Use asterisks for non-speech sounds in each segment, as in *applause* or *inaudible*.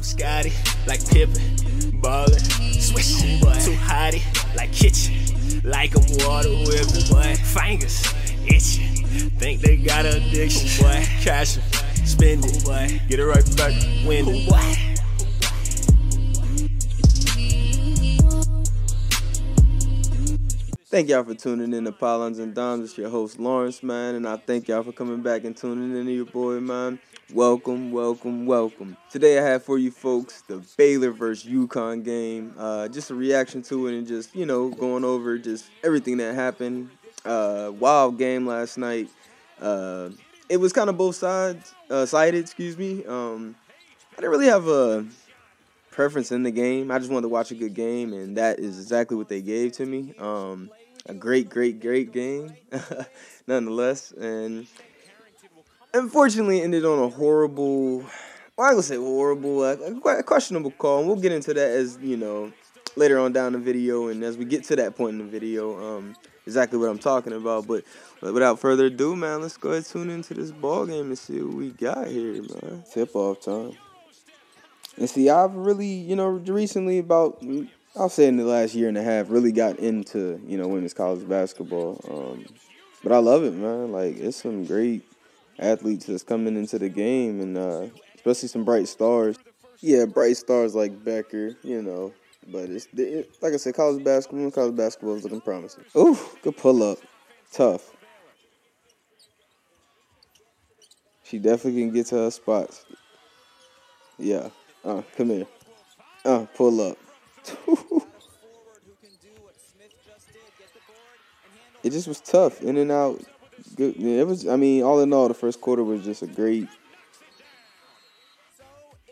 I'm Scotty, like Pippen, ballin', swish, boy. Too hotty, like kitchen, like I'm water whipping, boy. Fingers itching, think they got addiction, boy. Cash spend it. Get it right back, win it, Thank y'all for tuning in to Pylons and Doms. It's your host Lawrence, man, and I thank y'all for coming back and tuning in to your boy, man. Welcome, welcome, welcome. Today I have for you folks the Baylor versus UConn game. Uh, just a reaction to it and just you know going over just everything that happened. Uh, wild game last night. Uh, it was kind of both sides uh, sided. Excuse me. Um, I didn't really have a preference in the game. I just wanted to watch a good game, and that is exactly what they gave to me. Um, a great, great, great game, *laughs* nonetheless. And unfortunately, ended on a horrible, well, I'm gonna say horrible, uh, questionable call. And we'll get into that as you know later on down the video, and as we get to that point in the video, um, exactly what I'm talking about. But without further ado, man, let's go ahead and tune into this ball game and see what we got here, man. Tip off time. And see, I've really, you know, recently about I'll say in the last year and a half, really got into you know women's college basketball. Um, but I love it, man. Like it's some great athletes that's coming into the game, and uh, especially some bright stars. Yeah, bright stars like Becker, you know. But it's it, like I said, college basketball. College basketball is looking promising. Ooh, good pull up, tough. She definitely can get to her spots. Yeah. Uh, come here. Uh, pull up. *laughs* it just was tough, in and out. Good. It was. I mean, all in all, the first quarter was just a great.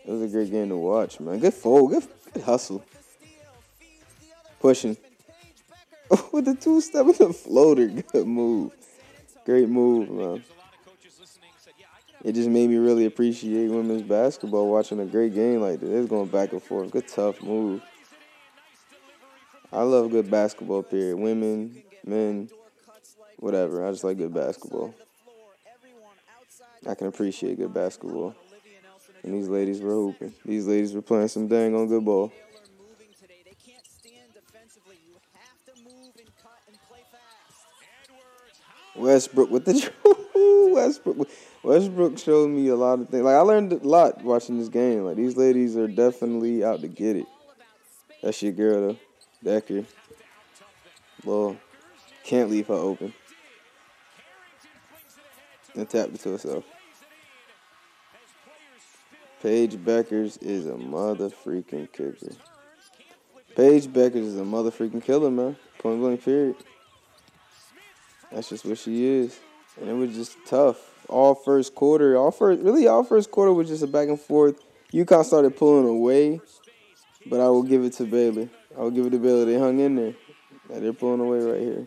It was a great game to watch, man. Good fold, good, good hustle, pushing *laughs* with the two step with the floater. *laughs* Good move, great move, man. It just made me really appreciate women's basketball watching a great game like this. It's going back and forth. Good tough move. I love good basketball, period. Women, men, whatever. I just like good basketball. I can appreciate good basketball. And these ladies were hooping. These ladies were playing some dang on good ball. Westbrook with the *laughs* Westbrook. Westbrook showed me a lot of things. Like I learned a lot watching this game. Like these ladies are definitely out to get it. That's your girl though. Becker. Well, can't leave her open. And tapped it to herself. Paige Bueckers is a mother freaking kicker. Paige Bueckers is a mother freaking killer, man. Point blank period. That's just what she is. And it was just tough. All first quarter, all first really all first quarter was just a back and forth. UConn started pulling away, but I will give it to Bailey. I'll give it to Bailey. They hung in there. Yeah, they're pulling away right here.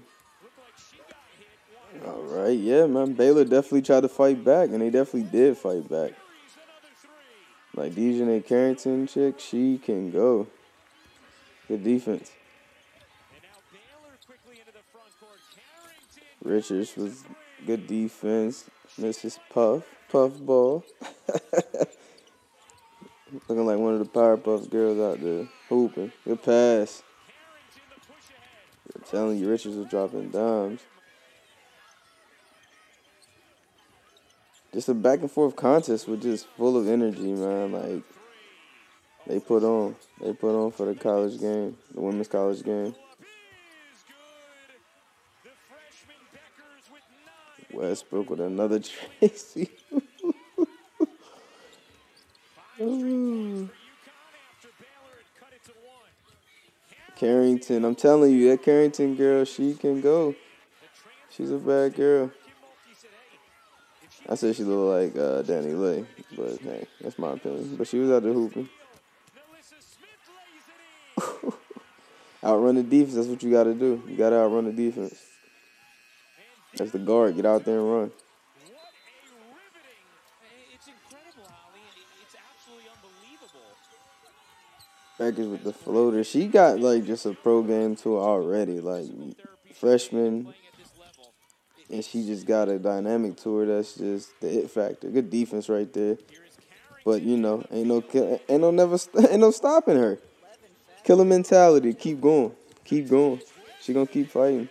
All right, yeah, man. Baylor definitely tried to fight back, and they definitely did fight back. Like DiJonai Carrington chick, she can go. Good defense. Richards was good defense. Mrs. Puff, Puff ball. *laughs* Looking like one of the Powerpuff girls out there hooping. Good pass. I'm telling you, Richards was dropping dimes. Just a back and forth contest with just full of energy, man. Like they put on, they put on for the college game, the women's college game. Westbrook with another *laughs* Tracy. Carrington, I'm telling you, that Carrington girl, she can go. She's a bad girl. I said she looked like uh, Danny Lay, but hey, that's my opinion. But she was out there hooping. *laughs* outrun the defense. That's what you got to do. You got to outrun the defense. That's the guard. Get out there and run. Bueckers with the floater. She got like just a pro game to her already. Like freshman. And she just got a dynamic to her that's just the it factor. Good defense right there. But you know, ain't no ain't no never *laughs* ain't no stopping her. Killer mentality. Keep going. Keep going. She gonna keep fighting.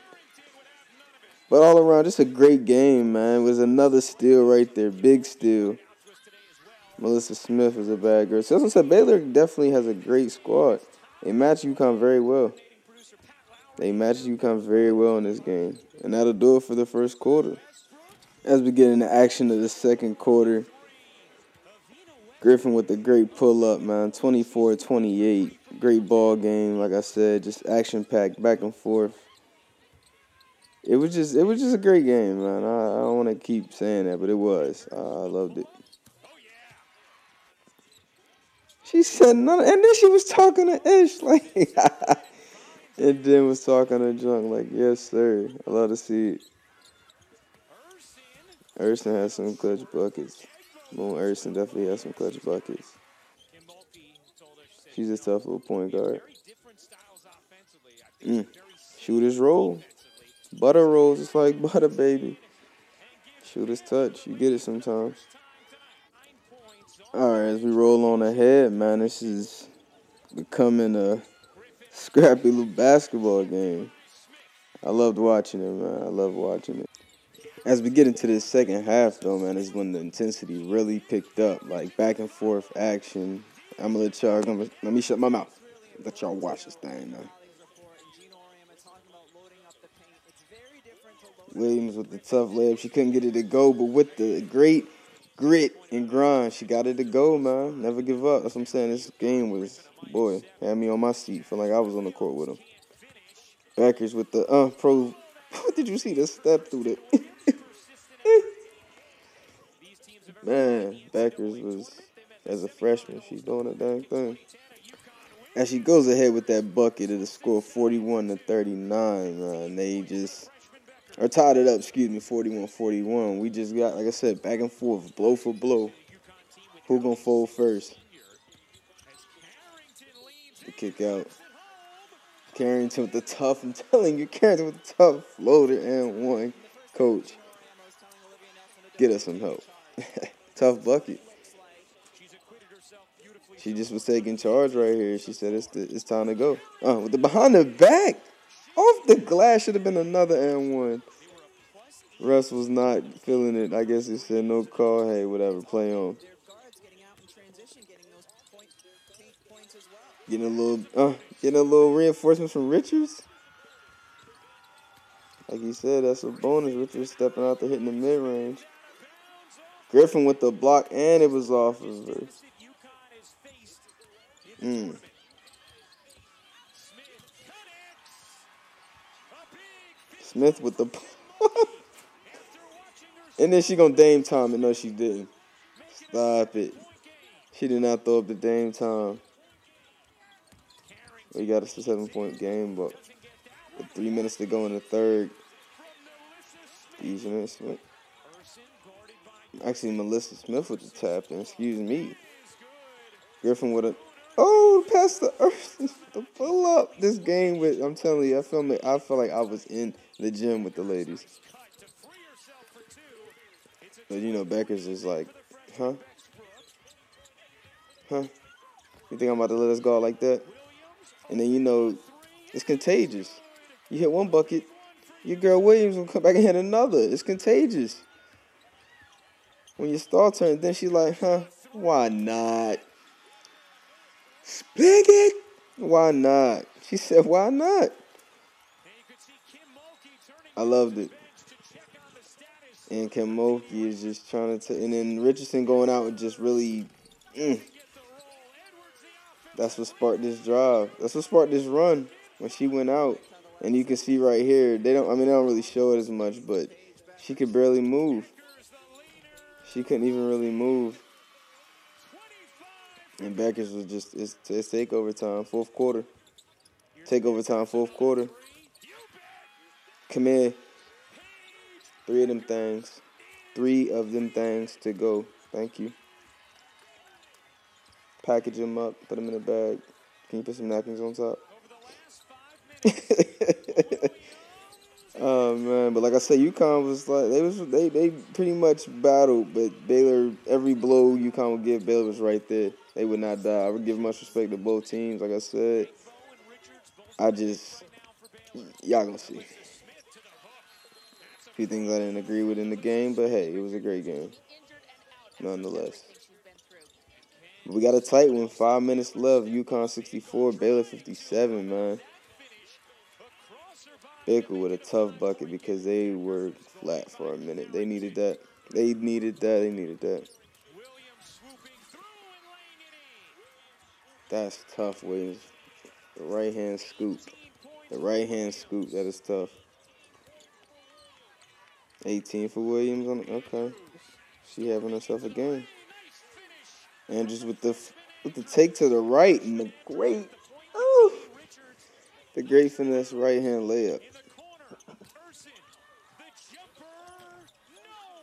But all around, just a great game, man. It was another steal right there. Big steal. NaLyssa Smith is a bad girl. So I said, Baylor definitely has a great squad. They match UConn very well. They match UConn very well in this game. And that'll do it for the first quarter. As we get into action of the second quarter, Griffin with a great pull up, man. 24 28. Great ball game, like I said, just action packed back and forth. It was just it was just a great game, man. I, I don't want to keep saying that, but it was. I loved it. She said none, and then she was talking to Ish like, *laughs* and then was talking to Junk like, yes sir. I love to see it. Ursin has some clutch buckets. Moon Ursin definitely has some clutch buckets. She's a tough little point guard. Mm. Shooters roll. Butter rolls, it's like *laughs* butter, baby. Shooters touch. You get it sometimes. All right, as we roll on ahead, man, this is becoming a scrappy little basketball game. I loved watching it, man. I love watching it. As we get into this second half, though, man, is when the intensity really picked up. Like back and forth action. I'm gonna let y'all. Gonna, let me shut my mouth. Let y'all watch this thing now. Williams with the tough layup. She couldn't get it to go, but with the great grit and grind, she got it to go, man. Never give up. That's what I'm saying. This game was, boy, had me on my seat. Feel like I was on the court with him. Bueckers with the uh pro. *laughs* What did you see? The step through the. *laughs* man, Bueckers was as a freshman. She's doing a dang thing. As she goes ahead with that bucket, it'll score 41 to 39. Man, they just or tied it up, excuse me, 41-41. We just got, like I said, back and forth, blow for blow. Who gonna fold first? The kick out. Carrington with the tough, I'm *laughs* telling you, Carrington with the tough floater and one. Coach, get us some help. *laughs* tough bucket. She just was taking charge right here. She said it's the, it's time to go. Uh, with the behind the back. Off the glass should have been another and one. Russ was not feeling it. I guess he said no call. Hey, whatever, play on. Getting a little, uh, getting a little reinforcement from Richards. Like he said, that's a bonus. Richards stepping out there hitting the mid range. Griffin with the block, and it was off of her. Mm. Smith with the. *laughs* and then she gonna Dame time and no, she didn't. Stop it. She did not throw up the Dame time. We got a seven point game, but with three minutes to go in the third. These minutes. Actually, NaLyssa Smith with the tap, and excuse me. Griffin with a Oh, pass the earth, *laughs* the pull up. This game with I'm telling you, I feel me. I feel like I was in the gym with the ladies. But you know, Becker's is like, huh, huh. You think I'm about to let us go like that? And then you know, it's contagious. You hit one bucket, your girl Williams will come back and hit another. It's contagious. When your star turns, then she's like, huh, why not? Spigot? Why not? She said, why not? I loved it. And Kim Mulkey is just trying to, t- and then Richardson going out and just really, mm, that's what sparked this drive. That's what sparked this run when she went out. And you can see right here, they don't, I mean, they don't really show it as much, but she could barely move. She couldn't even really move. And Bueckers was just it's, it's takeover time, fourth quarter. Takeover time, fourth quarter. Come in. Three of them things. Three of them things to go. Thank you. Package them up, put them in a bag. Can you put some napkins on top? *laughs* Oh man, but like I said, UConn was like they was they they pretty much battled, but Baylor every blow UConn would give, Baylor was right there. They would not die. I would give much respect to both teams. Like I said, I just y'all gonna see. A few things I didn't agree with in the game, but hey, it was a great game, nonetheless. We got a tight one. Five minutes left. UConn 64, Baylor 57, man. Baker with a tough bucket because they were flat for a minute. They needed that. They needed that. They needed that. That's tough, Williams. The right hand scoop. The right hand scoop. That is tough. 18 for Williams. On okay. She having herself a game. And just with the with the take to the right and the great, oh, the great finesse right hand layup.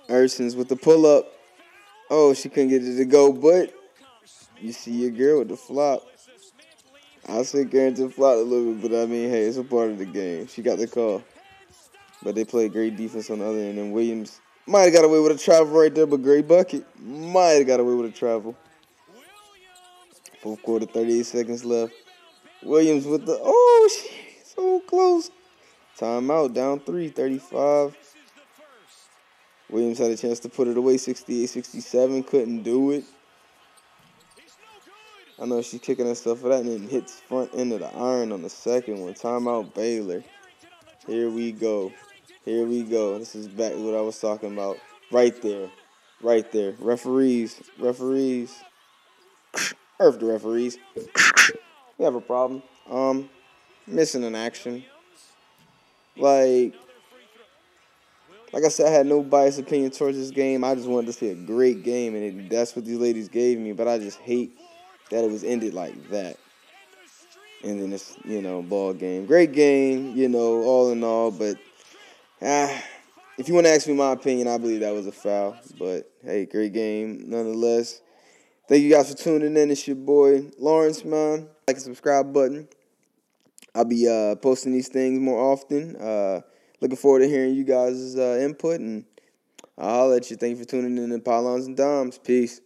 Ursins with the pull up. Oh, she couldn't get it to go, but you see your girl with the flop. I say guarantee flop a little bit, but I mean, hey, it's a part of the game. She got the call. But they played great defense on the other end, and Williams might have got away with a travel right there, but great bucket. Might have got away with a travel. Fourth quarter, 38 seconds left. Williams with the, oh, so close. Timeout, down three, 35. Williams had a chance to put it away, 68 67, couldn't do it. I know she's kicking herself for that and then hits front end of the iron on the second one. Timeout Baylor. Here we go. Here we go. This is back what I was talking about. Right there. Right there. Referees. Referees. *sniffs* Earth the referees. *sniffs* we have a problem. Um, missing an action. Like, like I said, I had no biased opinion towards this game. I just wanted to see a great game, and it, that's what these ladies gave me. But I just hate that it was ended like that. And then it's you know ball game, great game, you know, all in all. But ah, if you want to ask me my opinion, I believe that was a foul. But hey, great game nonetheless. Thank you guys for tuning in. It's your boy Lawrence, man. Like and subscribe button. I'll be uh, posting these things more often. Uh, looking forward to hearing you guys' uh, input, and I'll let you. Thank you for tuning in to Pylons and Doms. Peace.